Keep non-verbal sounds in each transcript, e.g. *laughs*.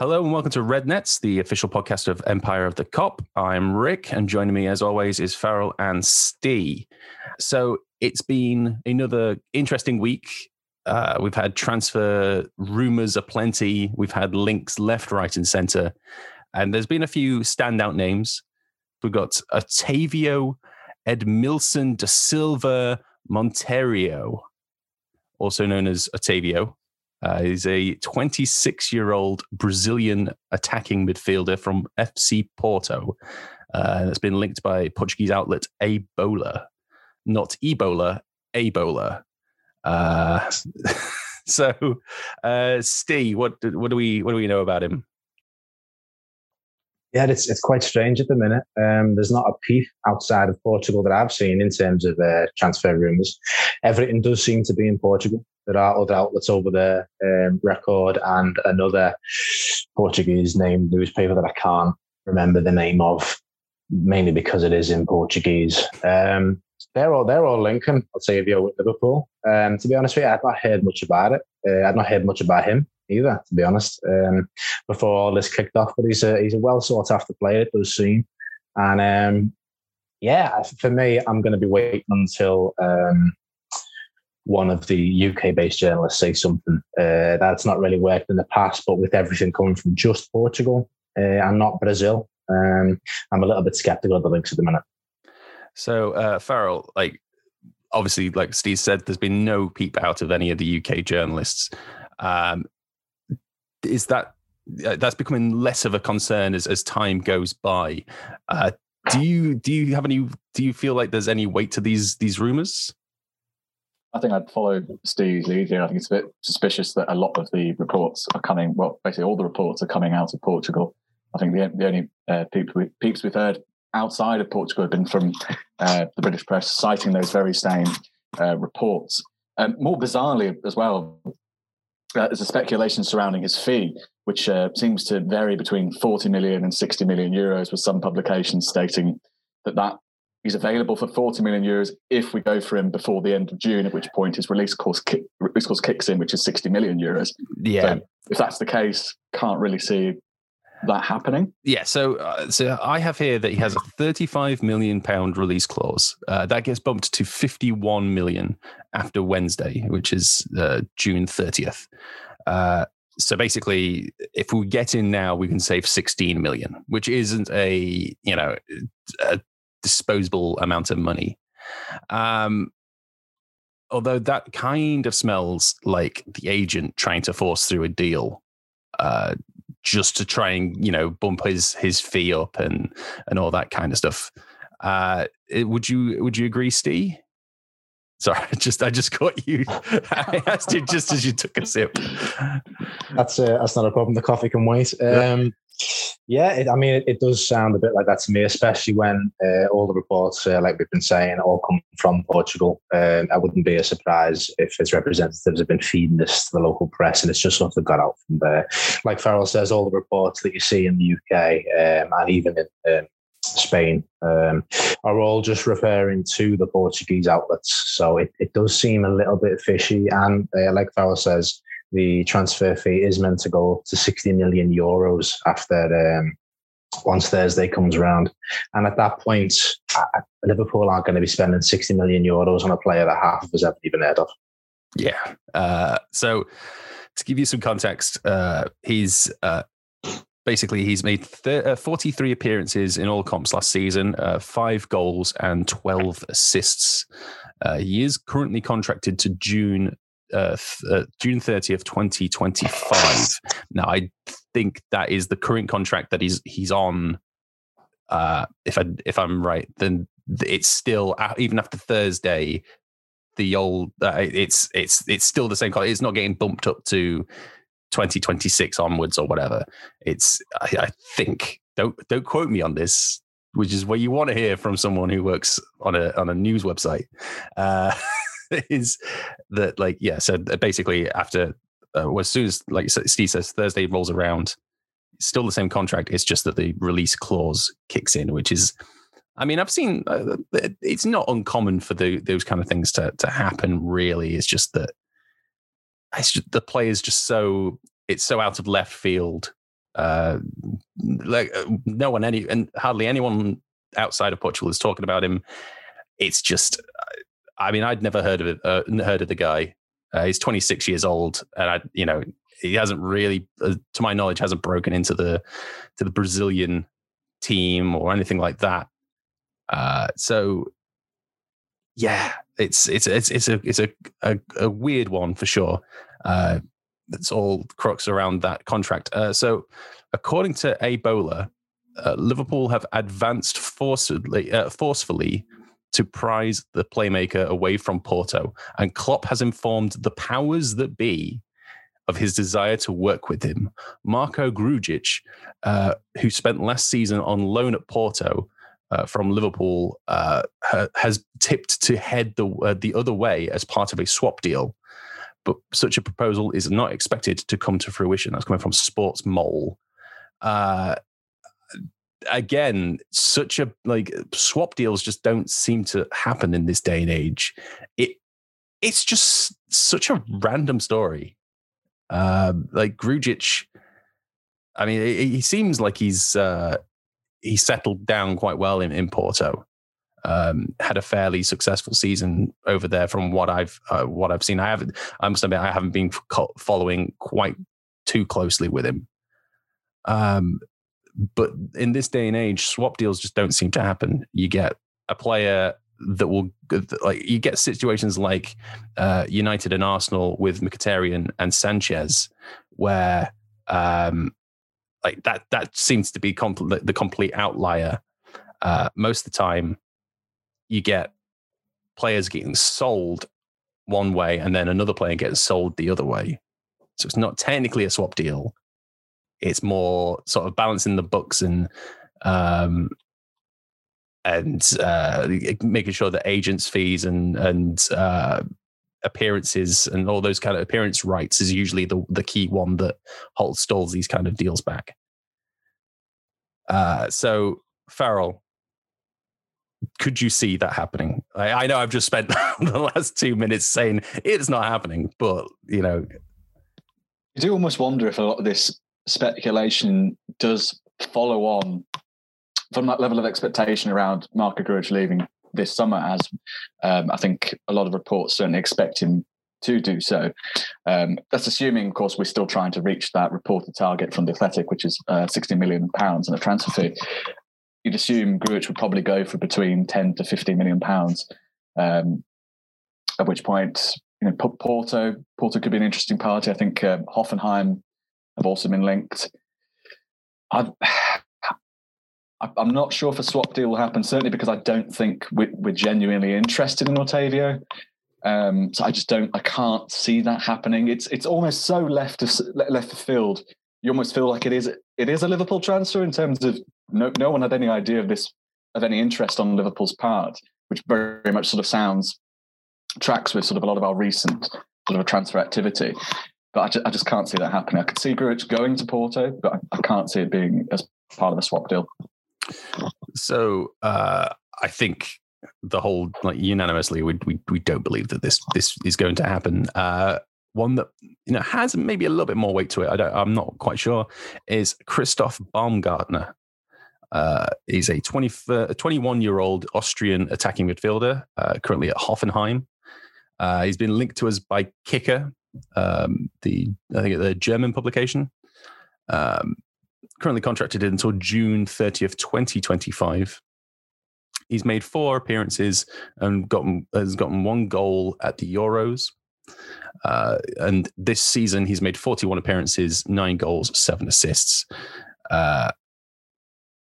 Hello and welcome to Red Nets, the official podcast of Empire of the Kop. I'm Rick, and joining me as always is Farrell and Stee. So it's been another interesting week. Uh, we've had transfer rumors aplenty. We've had links left, right, and center. And there's been a few standout names. We've got Otavio Edmilson da Silva Monteiro, also known as Otavio. Uh, he's a 26 year old Brazilian attacking midfielder from FC Porto. Uh, that's been linked by Portuguese outlet Ebola, not Ebola, Ebola. Uh, *laughs* so, uh, Steve, what what do we what do we know about him? Yeah, it's it's quite strange at the minute. Um, there's not a peep outside of Portugal that I've seen in terms of uh, transfer rumours. Everything does seem to be in Portugal. There are other outlets over there, um, Record and another Portuguese named newspaper that I can't remember the name of, mainly because it is in Portuguese. Um, they're all they're all linking Otavio with Liverpool. Um, to be honest with you, I've not heard much about it. Uh, I'd not heard much about him either, to be honest, um, before all this kicked off. But he's a he's a well sought after player, it does seem. And um, yeah, for me, I'm going to be waiting until um, one of the UK based journalists say something. Uh, that's not really worked in the past, but with everything coming from just Portugal uh, and not Brazil, um, I'm a little bit skeptical of the links at the minute. So, uh, Farrell, like, obviously, like Steve said, there's been no peep out of any of the UK journalists. Um, is that uh, that's becoming less of a concern as, as time goes by? Uh, do you do you have any? Do you feel like there's any weight to these these rumors? I think I'd follow Steve's lead here. I think it's a bit suspicious that a lot of the reports are coming. Well, basically, all the reports are coming out of Portugal. I think the, the only uh, peeps, we, peeps we've heard outside of Portugal have been from uh, the British press, citing those very same uh, reports. Um, more bizarrely, as well, uh, there's a speculation surrounding his fee, which uh, seems to vary between 40 million and 60 million euros, with some publications stating that that He's available for 40 million euros if we go for him before the end of June, at which point his release course, kick, release course kicks in, which is 60 million euros. Yeah. So if that's the case, can't really see that happening. Yeah, so uh, so I have here that he has a 35 million pound release clause. Uh, that gets bumped to 51 million after Wednesday, which is uh, June 30th. Uh, so basically, if we get in now, we can save 16 million, which isn't a you know a disposable amount of money. Um, although that kind of smells like the agent trying to force through a deal uh, just to try and you know bump his his fee up and and all that kind of stuff. Uh, would you would you agree, Steve? Sorry, *laughs* I just I just caught you. *laughs* I asked you just as you took a sip. That's uh, that's not a problem. The coffee can wait. Um, yeah, it, I mean, it, it, does sound a bit like that to me, especially when uh, all the reports, uh, like we've been saying, all come from Portugal. Um, I wouldn't be a surprise if his representatives have been feeding this to the local press, and it's just sort of got out from there. Like Farrell says, all the reports that you see in the UK um, and even in um, Spain um, are all just referring to the Portuguese outlets. So it, it does seem a little bit fishy. And uh, like Farrell says, the transfer fee is meant to go to 60 million euros after um, once Thursday comes around. And at that point, Liverpool aren't going to be spending 60 million euros on a player that half of us haven't even heard of. Yeah. Uh, so to give you some context, uh, he's uh, basically he's made uh, 43 appearances in all comps last season, uh, five goals and 12 assists. Uh, he is currently contracted to June uh, uh, June 30th, 2025. Now, I think that is the current contract that he's he's on. Uh, if I if I'm right, then it's still even after Thursday. The old uh, it's it's it's still the same. Contract. It's not getting bumped up to 2026 onwards or whatever. It's I, I think don't don't quote me on this which is what you want to hear from someone who works on a on a news website. *laughs* Is that like yeah so basically after uh, well, as soon as like steve says thursday rolls around still the same contract it's just that the release clause kicks in which is i mean i've seen uh, it's not uncommon for the, those kind of things to to happen really it's just that it's just, the play is just so it's so out of left field Uh, like uh, no one, any and hardly anyone outside of Portugal is talking about him. It's just, uh, I mean, I'd never heard of it, uh, heard of the guy. Uh, he's 26 years old, and I, you know, he hasn't really, uh, to my knowledge, hasn't broken into the to the Brazilian team or anything like that. Uh, so, yeah, it's it's it's it's a it's a a, a weird one for sure. Uh, it's all crux around that contract. Uh, so, according to A Bola, uh, Liverpool have advanced forcibly, uh, forcefully to prize the playmaker away from Porto, and Klopp has informed the powers that be of his desire to work with him. Marko Grujic, uh, who spent last season on loan at Porto uh, from Liverpool, uh, has tipped to head the uh, the other way as part of a swap deal. But such a proposal is not expected to come to fruition. That's coming from Sports Mole. Uh, again, such a like swap deals just don't seem to happen in this day and age. It it's just such a random story. Um, like Grujic, I mean, he seems like he's uh, he settled down quite well in, in Porto. Um, had a fairly successful season over there, from what I've uh, what I've seen. I haven't, I must admit, I haven't been following quite too closely with him. Um, but in this day and age, swap deals just don't seem to happen. You get a player that will like you get situations like uh, United and Arsenal with Mkhitaryan and Sanchez, where um, like that that seems to be compl- the complete outlier. Uh, most of the time, you get players getting sold one way and then another player gets sold the other way. So it's not technically a swap deal, it's more sort of balancing the books and um, and uh, making sure that agents' fees and and uh, appearances and all those kind of appearance rights is usually the the key one that holds stalls these kind of deals back. Uh, so Farrell, could you see that happening? I, I know I've just spent *laughs* the last two minutes saying it's not happening, but you know, you do almost wonder if a lot of this speculation does follow on from that level of expectation around Marko Grujic leaving this summer, as um, I think a lot of reports certainly expect him to do so. Um, that's assuming, of course, we're still trying to reach that reported target from the Athletic, which is uh, 60 million pounds in a transfer fee. You'd assume Grujic would probably go for between 10 to 15 million pounds. Um, at which point, you know, Porto, Porto could be an interesting party. I think uh, Hoffenheim have also been linked. *sighs* i am not sure if a swap deal will happen, certainly because I don't think we're, we're genuinely interested in Otavio. Um, so I just don't, I can't see that happening. It's it's almost so left of left of field. You almost feel like it is it is a Liverpool transfer in terms of no no one had any idea of this of any interest on Liverpool's part, which very, very much sort of sounds tracks with sort of a lot of our recent sort of transfer activity. But I just, I just can't see that happening. I could see Grujic going to Porto, but I, I can't see it being as part of a swap deal. So uh, I think the whole like unanimously we, we we don't believe that this this is going to happen. Uh, one that you know has maybe a little bit more weight to it. I don't. I'm not quite sure. Is Christoph Baumgartner. Uh, he's a 20, uh, 21 year old Austrian attacking midfielder, uh, currently at Hoffenheim. Uh, he's been linked to us by Kicker, um, the I think the German publication. Um, currently contracted until June 30th, 2025. He's made four appearances and gotten has gotten one goal at the Euros. Uh, and this season, he's made 41 appearances, nine goals, seven assists. Uh,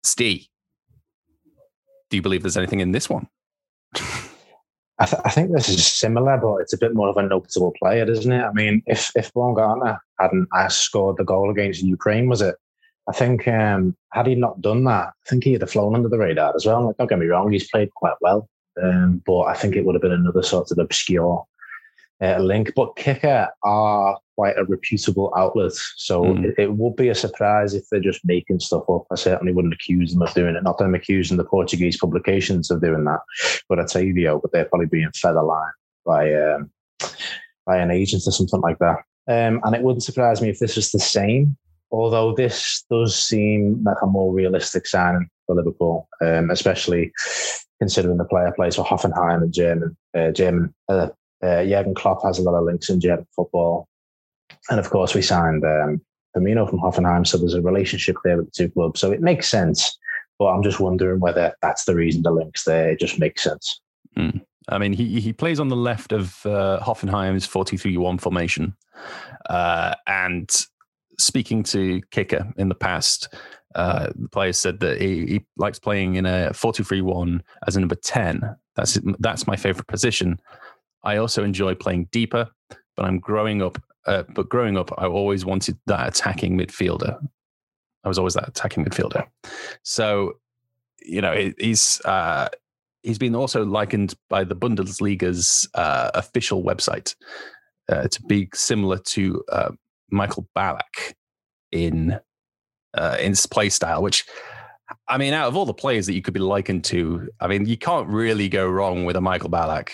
Steve, do you believe there's anything in this one? I, th- I, think this is similar, but it's a bit more of a notable player, isn't it? I mean, if if Baumgartner hadn't scored the goal against Ukraine, was it? I think um, had he not done that, I think he'd have flown under the radar as well. Like, don't get me wrong, he's played quite well, um, but I think it would have been another sort of obscure uh, link. But Kicker are quite a reputable outlet, so mm. it, it, would be a surprise if they're just making stuff up. I certainly wouldn't accuse them of doing it. Not that I'm accusing the Portuguese publications of doing that, but Otavio, but they're probably being fed a line by um, by an agent or something like that. Um, and it wouldn't surprise me if this was the same although this does seem like a more realistic signing for Liverpool, um, especially considering the player plays for Hoffenheim and German. Uh, German uh, uh, Jurgen Klopp has a lot of links in German football, and of course we signed um, Firmino from Hoffenheim, so there's a relationship there with the two clubs. So it makes sense, but I'm just wondering whether that's the reason the links there. It just makes sense. Mm. I mean, he he plays on the left of uh, Hoffenheim's 4-3-1 formation, uh, and speaking to Kicker in the past, uh, the player said that he, he likes playing in a 4-2-3-1 as a number 10. That's that's my favorite position. I also enjoy playing deeper, but I'm growing up. Uh, but growing up, I always wanted that attacking midfielder. I was always that attacking midfielder. So, you know, he's uh, he's been also likened by the Bundesliga's uh, official website uh, to be similar to uh, Michael Ballack in uh, in his play style, which I mean, out of all the players that you could be likened to, I mean, you can't really go wrong with a Michael Ballack.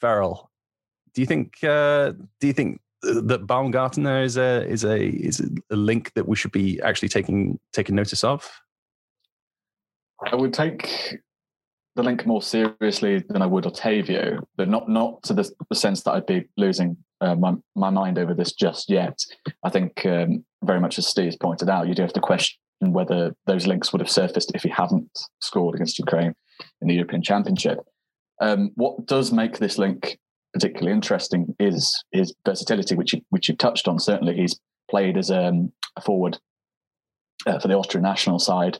Farrell, do you think? Uh, do you think that Baumgartner is a is a is a link that we should be actually taking taking notice of? I would take the link more seriously than I would Otavio, but not not to the, the sense that I'd be losing uh, my, my mind over this just yet. I think um, very much as Steve pointed out, you do have to question whether those links would have surfaced if he hadn't scored against Ukraine in the European Championship. Um, what does make this link particularly interesting is his versatility, which you, which you touched on. Certainly, he's played as um, a forward uh, for the Austrian national side.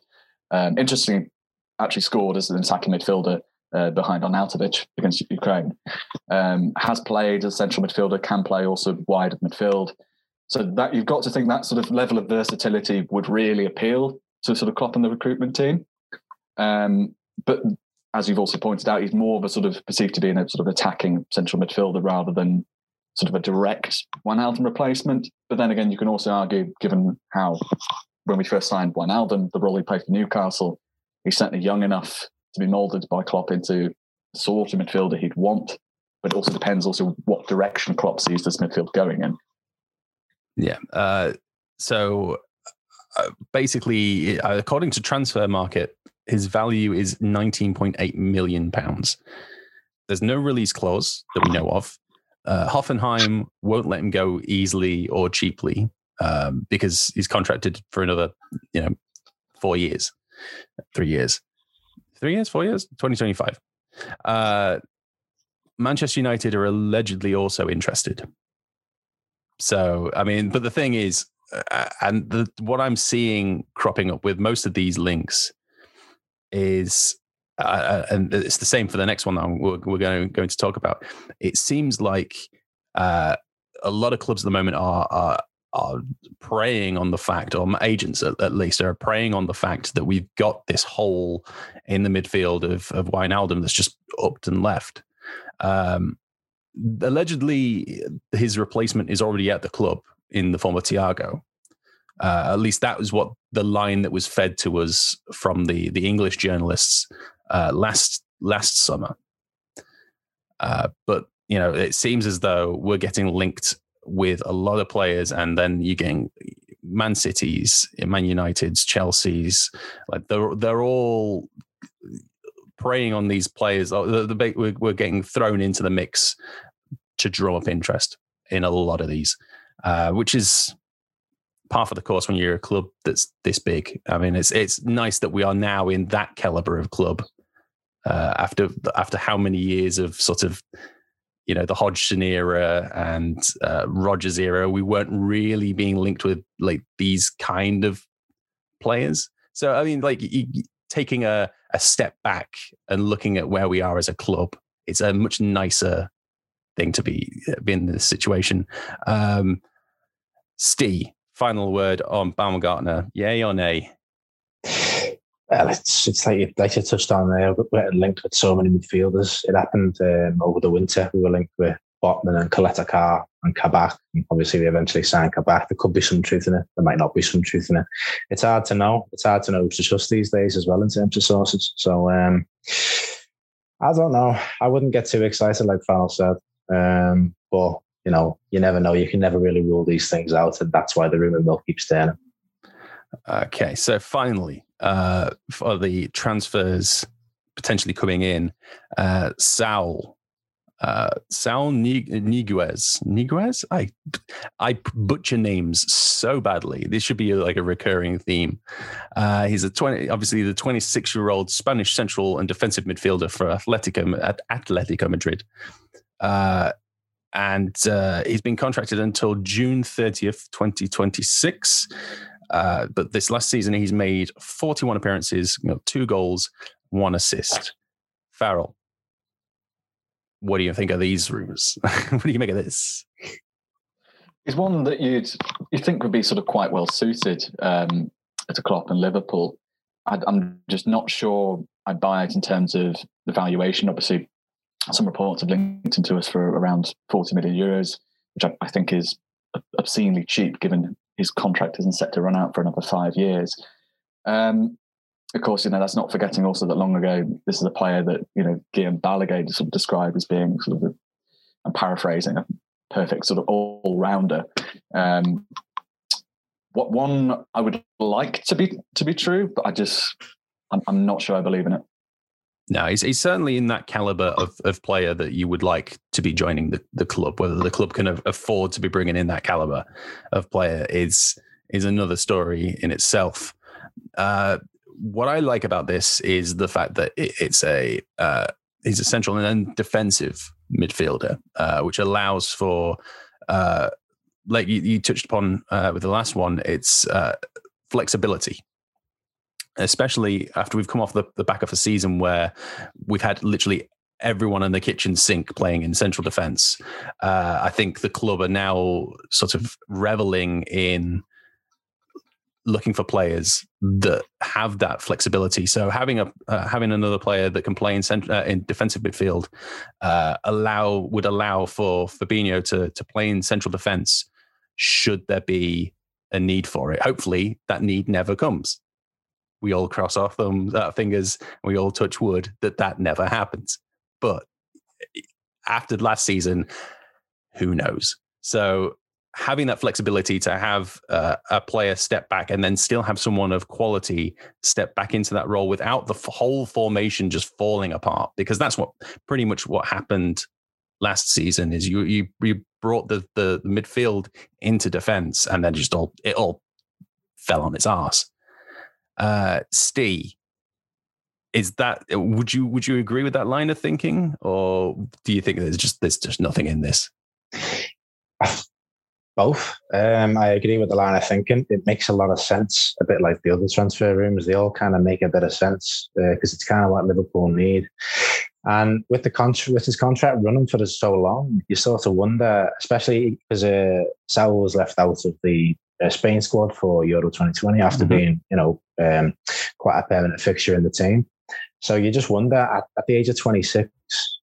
Um, interestingly, actually scored as an attacking midfielder uh, behind Arnautovic against Ukraine. Um, has played as central midfielder, can play also wide of midfield. So that you've got to think that sort of level of versatility would really appeal to sort of Klopp and the recruitment team. Um, but as you've also pointed out, he's more of a sort of perceived to be in a sort of attacking central midfielder rather than sort of a direct Wijnaldum replacement. But then again, you can also argue, given how when we first signed Wijnaldum, the role he played for Newcastle, he's certainly young enough to be moulded by Klopp into the sort of midfielder he'd want. But it also depends also what direction Klopp sees this midfield going in. Yeah. Uh, so uh, basically, uh, according to Transfermarkt, his value is 19.8 million pounds. There's no release clause that we know of. Uh, Hoffenheim won't let him go easily or cheaply um, because he's contracted for another, you know, four years, three years, three years, four years, 2025. Uh, Manchester United are allegedly also interested. So, I mean, but the thing is, uh, and the, what I'm seeing cropping up with most of these links is, uh, uh, and it's the same for the next one that we're, we're going, going to talk about. It seems like uh, a lot of clubs at the moment are, are are preying on the fact, or agents at, at, least are preying on the fact that we've got this hole in the midfield of of Wijnaldum that's just upped and left. Um, allegedly, his replacement is already at the club in the form of Thiago. Uh, at least that was what the line that was fed to us from the the English journalists uh, last last summer. Uh, but you know, it seems as though we're getting linked with a lot of players, and then you're getting Man Cities, Man United's, Chelsea's. Like they're they're all preying on these players. The, the, we're, we're getting thrown into the mix to draw up interest in a lot of these, uh, which is part of the course when you're a club that's this big. I mean, it's it's nice that we are now in that caliber of club uh, after after how many years of sort of you know the Hodgson era and uh, Rodgers era. We weren't really being linked with like these kind of players. So I mean, like you, taking a a step back and looking at where we are as a club, it's a much nicer thing to be, be in this situation. Um, final word on Baumgartner, yay or nay? Well, it's it's like like you touched on there. We're linked with so many midfielders. It happened um, over the winter. We were linked with Botman and Caleta-Car and Kabak. And obviously, we eventually signed Kabak. There could be some truth in it. There might not be some truth in it. It's hard to know. It's hard to know who to trust these days as well in terms of sources. So um, I don't know. I wouldn't get too excited, like Farrell said. Um, but you know, you never know. You can never really rule these things out, and that's why the rumor mill keeps turning. Okay, so finally, uh, for the transfers potentially coming in, uh, Saul uh, Saul Niguez. Niguez? I I butcher names so badly. This should be like a recurring theme. Uh, he's a 20, obviously the 26 year old Spanish central and defensive midfielder for Atletico at Atletico Madrid. Uh, and uh, he's been contracted until June 30th, 2026. Uh, but this last season, he's made 41 appearances, you know, two goals, one assist. Farrell, what do you think of these rumors? *laughs* what do you make of this? Is one that you'd you think would be sort of quite well suited um, to Klopp and Liverpool. I, am just not sure I buy it in terms of the valuation. Obviously, some reports have linked him to us for around 40 million euros, which I, I think is obscenely cheap given his contract isn't set to run out for another five years. Um, of course, you know, that's not forgetting also that long ago, this is a player that, you know, Guillaume Balagué sort of described as being sort of, a, I'm paraphrasing, a perfect sort of all rounder. Um, what one I would like to be to be true, but I just I'm, I'm not sure I believe in it. No, he's, he's certainly in that caliber of, of player that you would like to be joining the, the club. Whether the club can afford to be bringing in that caliber of player is is another story in itself. Uh, what I like about this is the fact that it, it's a uh, he's a central and defensive midfielder, uh, which allows for uh, like you, you, touched upon uh, with the last one, it's uh, flexibility. Especially after we've come off the, the back of a season where we've had literally everyone in the kitchen sink playing in central defense. Uh, I think the club are now sort of reveling in looking for players that have that flexibility. So having a uh, having another player that can play in cent- uh, in defensive midfield uh, allow would allow for Fabinho to to play in central defense. Should there be a need for it? Hopefully, that need never comes. We all cross our thumbs, our uh, fingers, we all touch wood that that never happens. But after last season, who knows? So having that flexibility to have uh, a player step back and then still have someone of quality step back into that role without the whole formation just falling apart because that's what pretty much what happened last season is you you, you brought the, the midfield into defense and then just all it all fell on its ass uh Steve is that would you would you agree with that line of thinking or do you think there's just there's just nothing in this *sighs* both. Um, I agree with the line of thinking. It makes a lot of sense, a bit like the other transfer rooms. They all kind of make a bit of sense because uh, it's kind of what Liverpool need. And with the contract, with his contract running for so long, you sort of wonder, especially because uh, Saul was left out of the uh, Spain squad for Euro 2020 after mm-hmm. being, you know, um, quite a permanent fixture in the team. So you just wonder at, at the age of 26,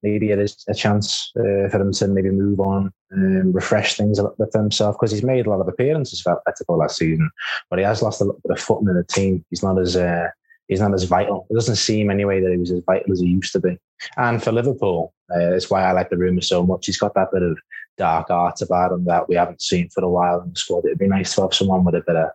maybe it is a chance uh, for him to maybe move on and refresh things a lot with himself because he's made a lot of appearances for Atletico last season, but he has lost a little bit of footing in the team. He's not as uh, he's not as vital. It doesn't seem anyway that he was as vital as he used to be. And for Liverpool, uh, that's why I like the rumor so much. He's got that bit of dark art about him that we haven't seen for a while in the squad. It'd be nice to have someone with a bit of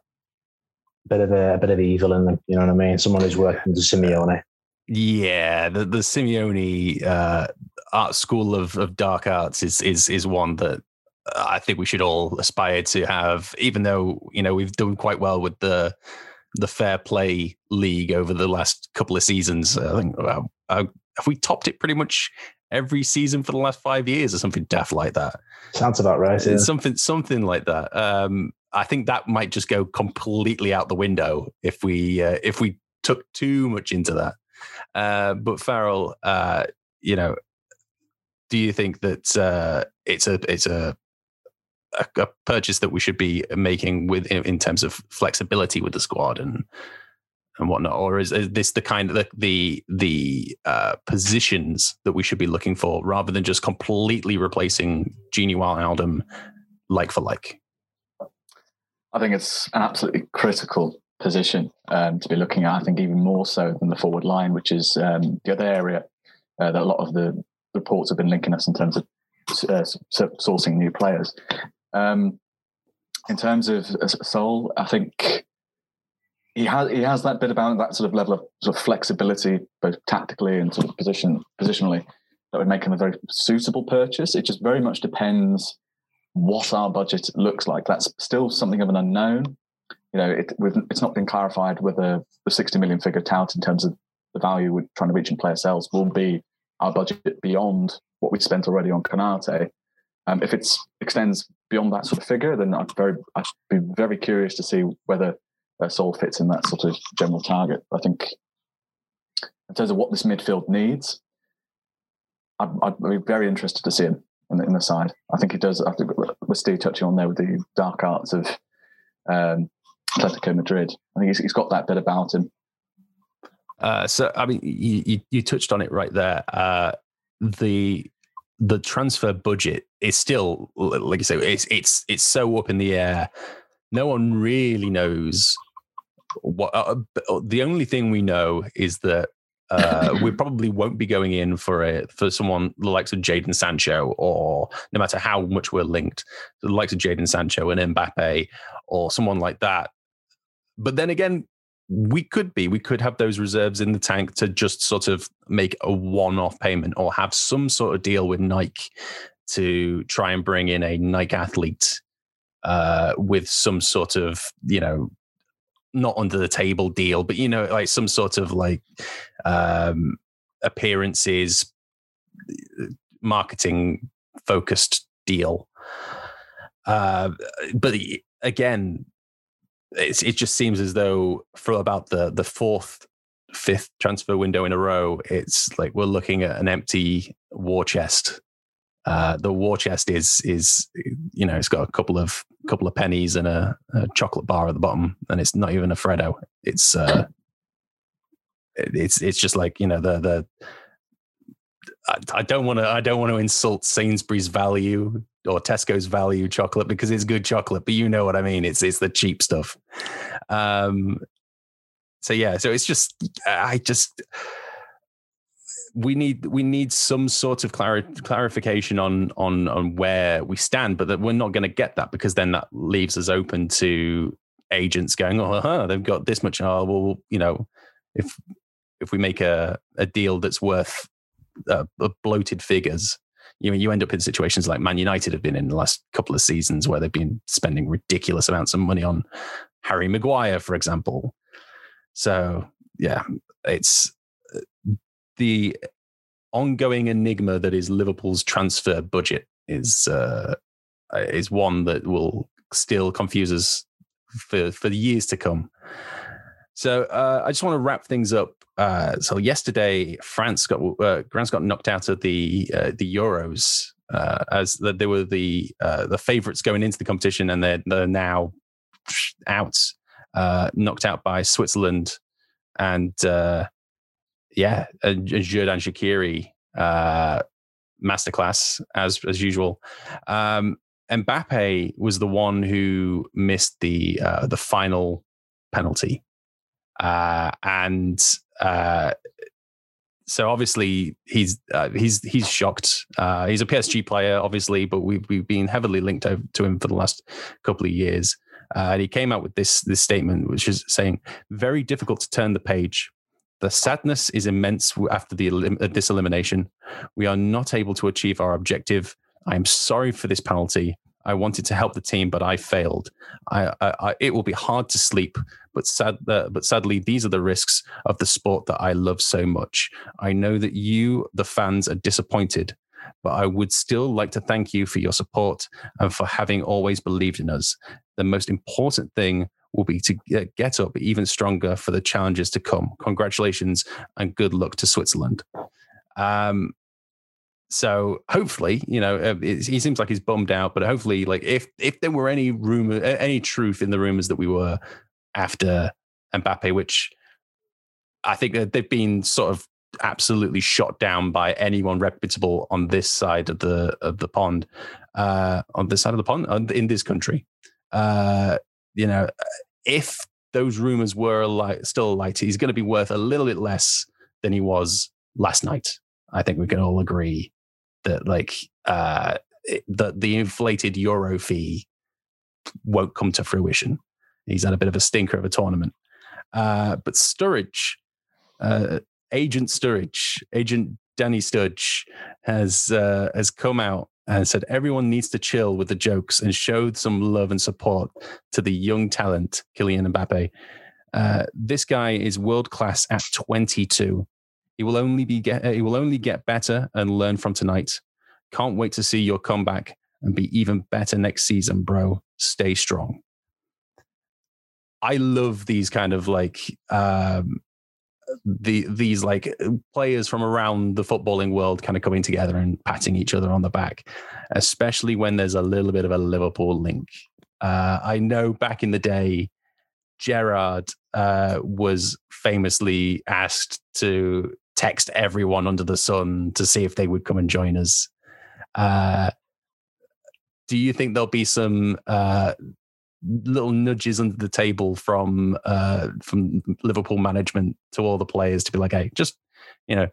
bit of a, a bit of evil in them. You know what I mean? Someone who's working to Simeone. Yeah, the the Simeone uh, art school of, of dark arts is is is one that I think we should all aspire to have. Even though you know we've done quite well with the the fair play league over the last couple of seasons. I think uh, have we topped it pretty much every season for the last five years or something daft like that. Sounds about right. Yeah. Something something like that. Um, I think that might just go completely out the window if we uh, if we took too much into that. Uh, but Farrell, uh, you know, do you think that uh, it's a it's a, a, a purchase that we should be making with in, in, terms of flexibility with the squad and and whatnot, or is, is this the kind of the the, the uh, positions that we should be looking for rather than just completely replacing Gini Wijnaldum like for like? I think it's an absolutely critical position um, to be looking at. I think even more so than the forward line, which is um, the other area uh, that a lot of the reports have been linking us in terms of uh, sourcing new players. Um, in terms of Saul, I think he has he has that bit about that sort of level of sort of flexibility, both tactically and sort of position positionally, that would make him a very suitable purchase. It just very much depends what our budget looks like. That's still something of an unknown. You know, it, it's not been clarified whether the 60 million figure tout in terms of the value we're trying to reach in player sales will be our budget beyond what we spent already on Konate. Um, if it extends beyond that sort of figure, then I'd very I'd be very curious to see whether uh, Saul fits in that sort of general target. I think in terms of what this midfield needs, I'd, I'd be very interested to see him in the, in the, side. I think he does. I think with Steve touching on there with the dark arts of um, Atletico Madrid, I think he's, he's got that bit about him. Uh, so, I mean, you, you, you touched on it right there. Uh, the the transfer budget is still, like you say, it's it's it's so up in the air. No one really knows what. Uh, uh the only thing we know is that uh, we *coughs* probably won't be going in for a for someone the likes of Jadon Sancho, or no matter how much we're linked, the likes of Jadon Sancho and Mbappe, or someone like that. But then again, we could be we could have those reserves in the tank to just sort of make a one-off payment or have some sort of deal with nike to try and bring in a nike athlete uh, with some sort of you know not under the table deal but you know like some sort of like um appearances marketing focused deal. Uh but again it just seems as though for about the the fourth fifth transfer window in a row it's like we're looking at an empty war chest uh, the war chest is is you know it's got a couple of couple of pennies and a, a chocolate bar at the bottom and it's not even a freddo it's uh it's it's just like you know the the I don't want to. I don't want to insult Sainsbury's value or Tesco's value chocolate because it's good chocolate, but you know what I mean. It's it's the cheap stuff. Um. So yeah. So it's just. I just. We need we need some sort of clar- clarification on on on where we stand, but that we're not going to get that because then that leaves us open to agents going, oh, huh, they've got this much. Oh, well, you know, if if we make a a deal that's worth uh, bloated figures. You you end up in situations like Man United have been in the last couple of seasons where they've been spending ridiculous amounts of money on Harry Maguire, for example. So yeah, it's the ongoing enigma that is Liverpool's transfer budget is uh, is one that will still confuse us for for the years to come. So uh, I just want to wrap things up uh, so yesterday, France got uh, France got knocked out of the uh, the Euros uh, as the, they were the uh, the favourites going into the competition, and they're they're now out, uh, knocked out by Switzerland, and yeah, and Xherdan Shaqiri masterclass as as usual. Um, Mbappe was the one who missed the uh, the final penalty. Uh, and uh, so obviously he's uh, he's he's shocked. Uh, he's a PSG player, obviously, but we've we've been heavily linked to him for the last couple of years. Uh, and he came out with this this statement, which is saying, "Very difficult to turn the page. The sadness is immense after the this elimination. We are not able to achieve our objective. I am sorry for this penalty. I wanted to help the team, but I failed. I, I, I, it will be hard to sleep, but sad, uh, but sadly, these are the risks of the sport that I love so much. I know that you, the fans, are disappointed, but I would still like to thank you for your support and for having always believed in us. The most important thing will be to get up even stronger for the challenges to come. Congratulations and good luck to Switzerland. Um, so hopefully, you know, uh, he seems like he's bummed out, but hopefully, like if if there were any rumor, any truth in the rumors that we were after Mbappe, which I think that they've been sort of absolutely shot down by anyone reputable on this side of the of the pond, uh, on this side of the pond in this country. Uh, you know, if those rumors were like still light, he's going to be worth a little bit less than he was last night. I think we can all agree that like uh, the the inflated euro fee won't come to fruition. He's had a bit of a stinker of a tournament. Uh, but Sturridge, uh, Agent Sturridge, Agent Danny Sturridge has uh, has come out and said everyone needs to chill with the jokes and showed some love and support to the young talent Kylian Mbappe. Uh, this guy is world class at 22. He will only be get, he will only get better and learn from tonight. Can't wait to see your comeback and be even better next season, bro. Stay strong. I love these kind of like um, the these like players from around the footballing world kind of coming together and patting each other on the back, especially when there's a little bit of a Liverpool link. Uh, I know back in the day, Gerrard uh, was famously asked to text everyone under the sun to see if they would come and join us. Uh, do you think there'll be some uh, little nudges under the table from uh, from Liverpool management to all the players to be like, hey, just you know,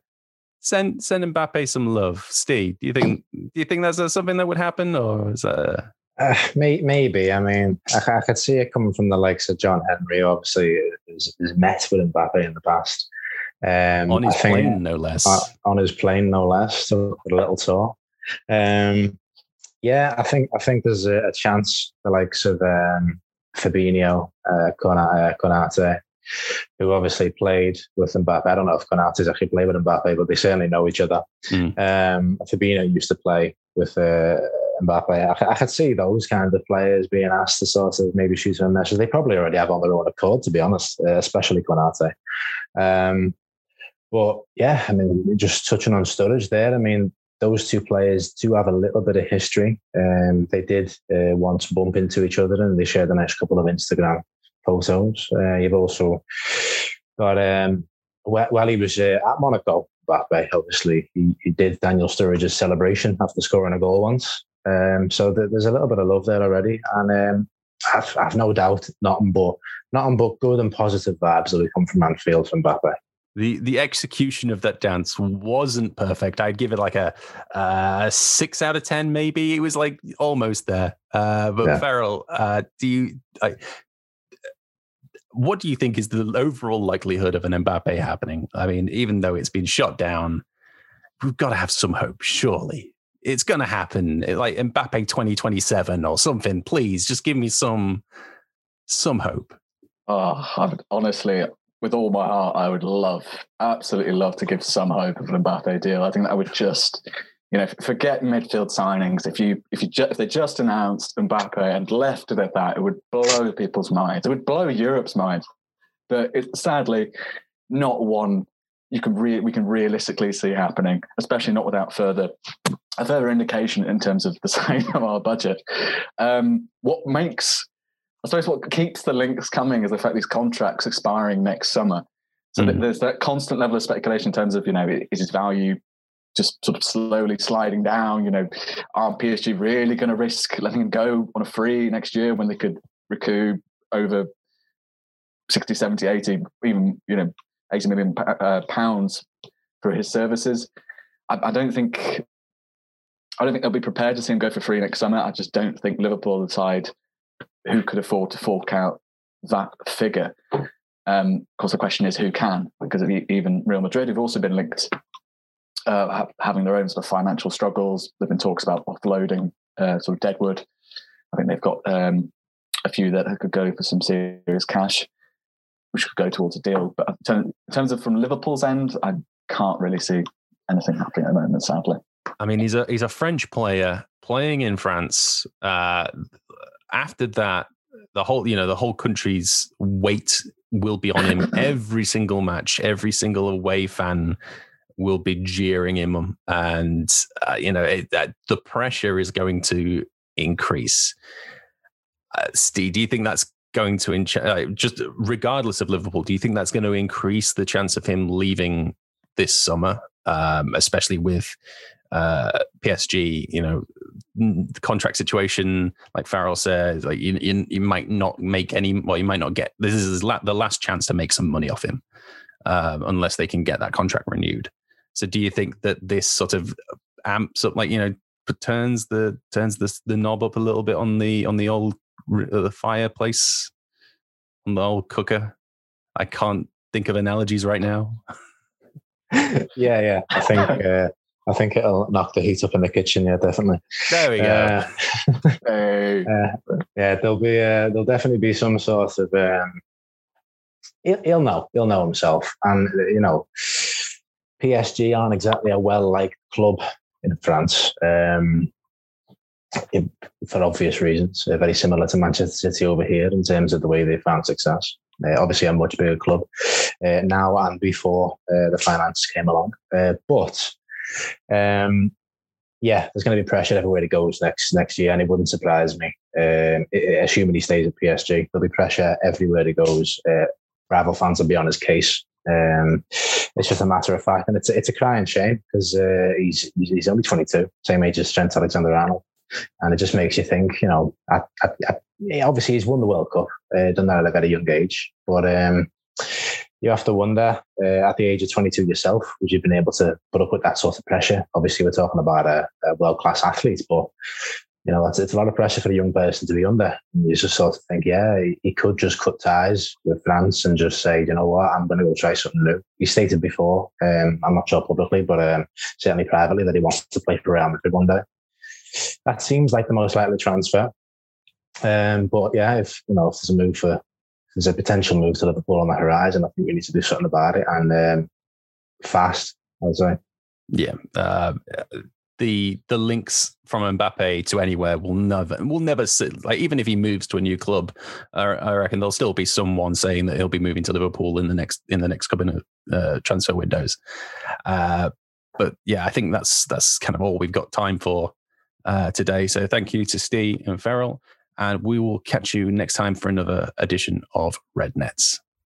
send send Mbappe some love. Steve, do you think do you think that's something that would happen, or is that? Uh, may, maybe. I mean, I, I, could see it coming from the likes of John Henry. Obviously, has, has met with Mbappe in the past. Um, on his plane, no less. On, on his plane, no less. So a little tour. Um, yeah, I think I think there's a, a chance the likes of um, Fabinho, uh, Konate, uh, who obviously played with Mbappe. I don't know if Konate's actually played with Mbappe, but they certainly know each other. Mm. Um, Fabinho used to play with uh, Mbappe. I, I, could see those kind of players being asked to sort of maybe shoot some messages. They probably already have on their own accord, to be honest, uh, especially Konate. Um, but yeah, I mean, just touching on Sturridge there, I mean, those two players do have a little bit of history. Um, they did uh, once bump into each other and they shared the next couple of Instagram photos. Uh, you've also got, um, while he was uh, at Monaco, Mbappe, obviously, he, he, did Daniel Sturridge's celebration after scoring a goal once. Um, so th- there's a little bit of love there already. And um, I've, I've, no doubt nothing but, nothing but good and positive vibes that will come from Anfield from Mbappe the the execution of that dance wasn't perfect. I'd give it like a, a six out of ten, maybe. It was like almost there. Uh, but yeah. Farrell, uh, do you? I, what do you think is the overall likelihood of an Mbappe happening? I mean, even though it's been shot down, we've got to have some hope, surely. It's going to happen, like Mbappe 2027 or something. Please, just give me some some hope. Oh, I would, honestly, with all my heart, I would love, absolutely love to give some hope of an Mbappe deal. I think that would just, you know, forget midfield signings. If you if you ju- if they just announced Mbappe and left it at that, it would blow people's minds. It would blow Europe's minds. But it's sadly not one you can re- we can realistically see happening, especially not without further a further indication in terms of the *laughs* size of our budget. Um, what makes I suppose what keeps the links coming is the fact these contracts expiring next summer. So mm. there's that constant level of speculation in terms of, you know, is his value just sort of slowly sliding down? You know, are PSG really going to risk letting him go on a free next year when they could recoup over 60, 70, 80, even, you know, 80 million uh, pounds for his services? I, I don't think I don't think they'll be prepared to see him go for free next summer. I just don't think Liverpool decide who could afford to fork out that figure? Um, of course, the question is who can, because even Real Madrid have also been linked, uh, having their own sort of financial struggles. There've been talks about offloading uh, sort of Deadwood. I think they've got um, a few that could go for some serious cash, which could go towards a deal. But in terms of from Liverpool's end, I can't really see anything happening at the moment, sadly. I mean, he's a he's a French player playing in France. Uh, after that, the whole you know the whole country's weight will be on him *laughs* every single match. Every single away fan will be jeering him, and uh, you know it, that the pressure is going to increase. Uh, Steve, do you think that's going to inch- uh, just regardless of Liverpool? Do you think that's going to increase the chance of him leaving this summer, um, especially with uh, PSG, you know, the contract situation, like Farrell says, like you, you, you, might not make any, well, you might not get, this is la- the last chance to make some money off him um, unless they can get that contract renewed. So do you think that this sort of amps up, like you know, turns the turns the the knob up a little bit on the on the old uh, the fireplace on the old cooker. I can't think of analogies right now. *laughs* yeah, yeah. I think *laughs* uh, I think it'll knock the heat up in the kitchen. Yeah, definitely. There we go. Uh, hey. uh, *laughs* yeah, there'll be uh, there'll definitely be some sort of. Um, he'll, he'll know. He'll know himself, and you know, PSG aren't exactly a well liked club in France. Um, it, for obvious reasons, uh, very similar to Manchester City over here in terms of the way they found success. Uh, obviously, a much bigger club uh, now and before uh, the finances came along. Uh, but um, yeah, there's going to be pressure everywhere he goes next next year, and it wouldn't surprise me. Um, assuming he stays at PSG, there'll be pressure everywhere he goes. Uh, rival fans will be on his case. Um, it's just a matter of fact, and it's it's a crying shame because uh, he's he's only 22, same age as Trent Alexander-Arnold, and it just makes you think. You know, at, at, at, obviously he's won the World Cup, uh, done that at a very young age, but um, you have to wonder uh, at the age of 22 yourself, would you have been able to put up with that sort of pressure? Obviously, we're talking about a, a world class athlete, but you know, it's, it's, a lot of pressure for a young person to be under. And you just sort of think, yeah, he, he could just cut ties with France and just say, you know what, I'm going to go try something new. He stated before, um, I'm not sure publicly, but um, certainly privately, that he wants to play for Real Madrid one day. That seems like the most likely transfer. Um, but yeah, if you know, if there's a move for, there's a potential move to Liverpool on the horizon, I think we need to do something about it and um, fast. I'd say. Yeah, uh, the the links from Mbappe to anywhere will never will never sit like even if he moves to a new club, I, I, reckon there'll still be someone saying that he'll be moving to Liverpool in the next in the next couple of uh, transfer windows. Uh, but yeah, I think that's that's kind of all we've got time for uh, today. So thank you to Steve and Ferrell, and we will catch you next time for another edition of Red Nets.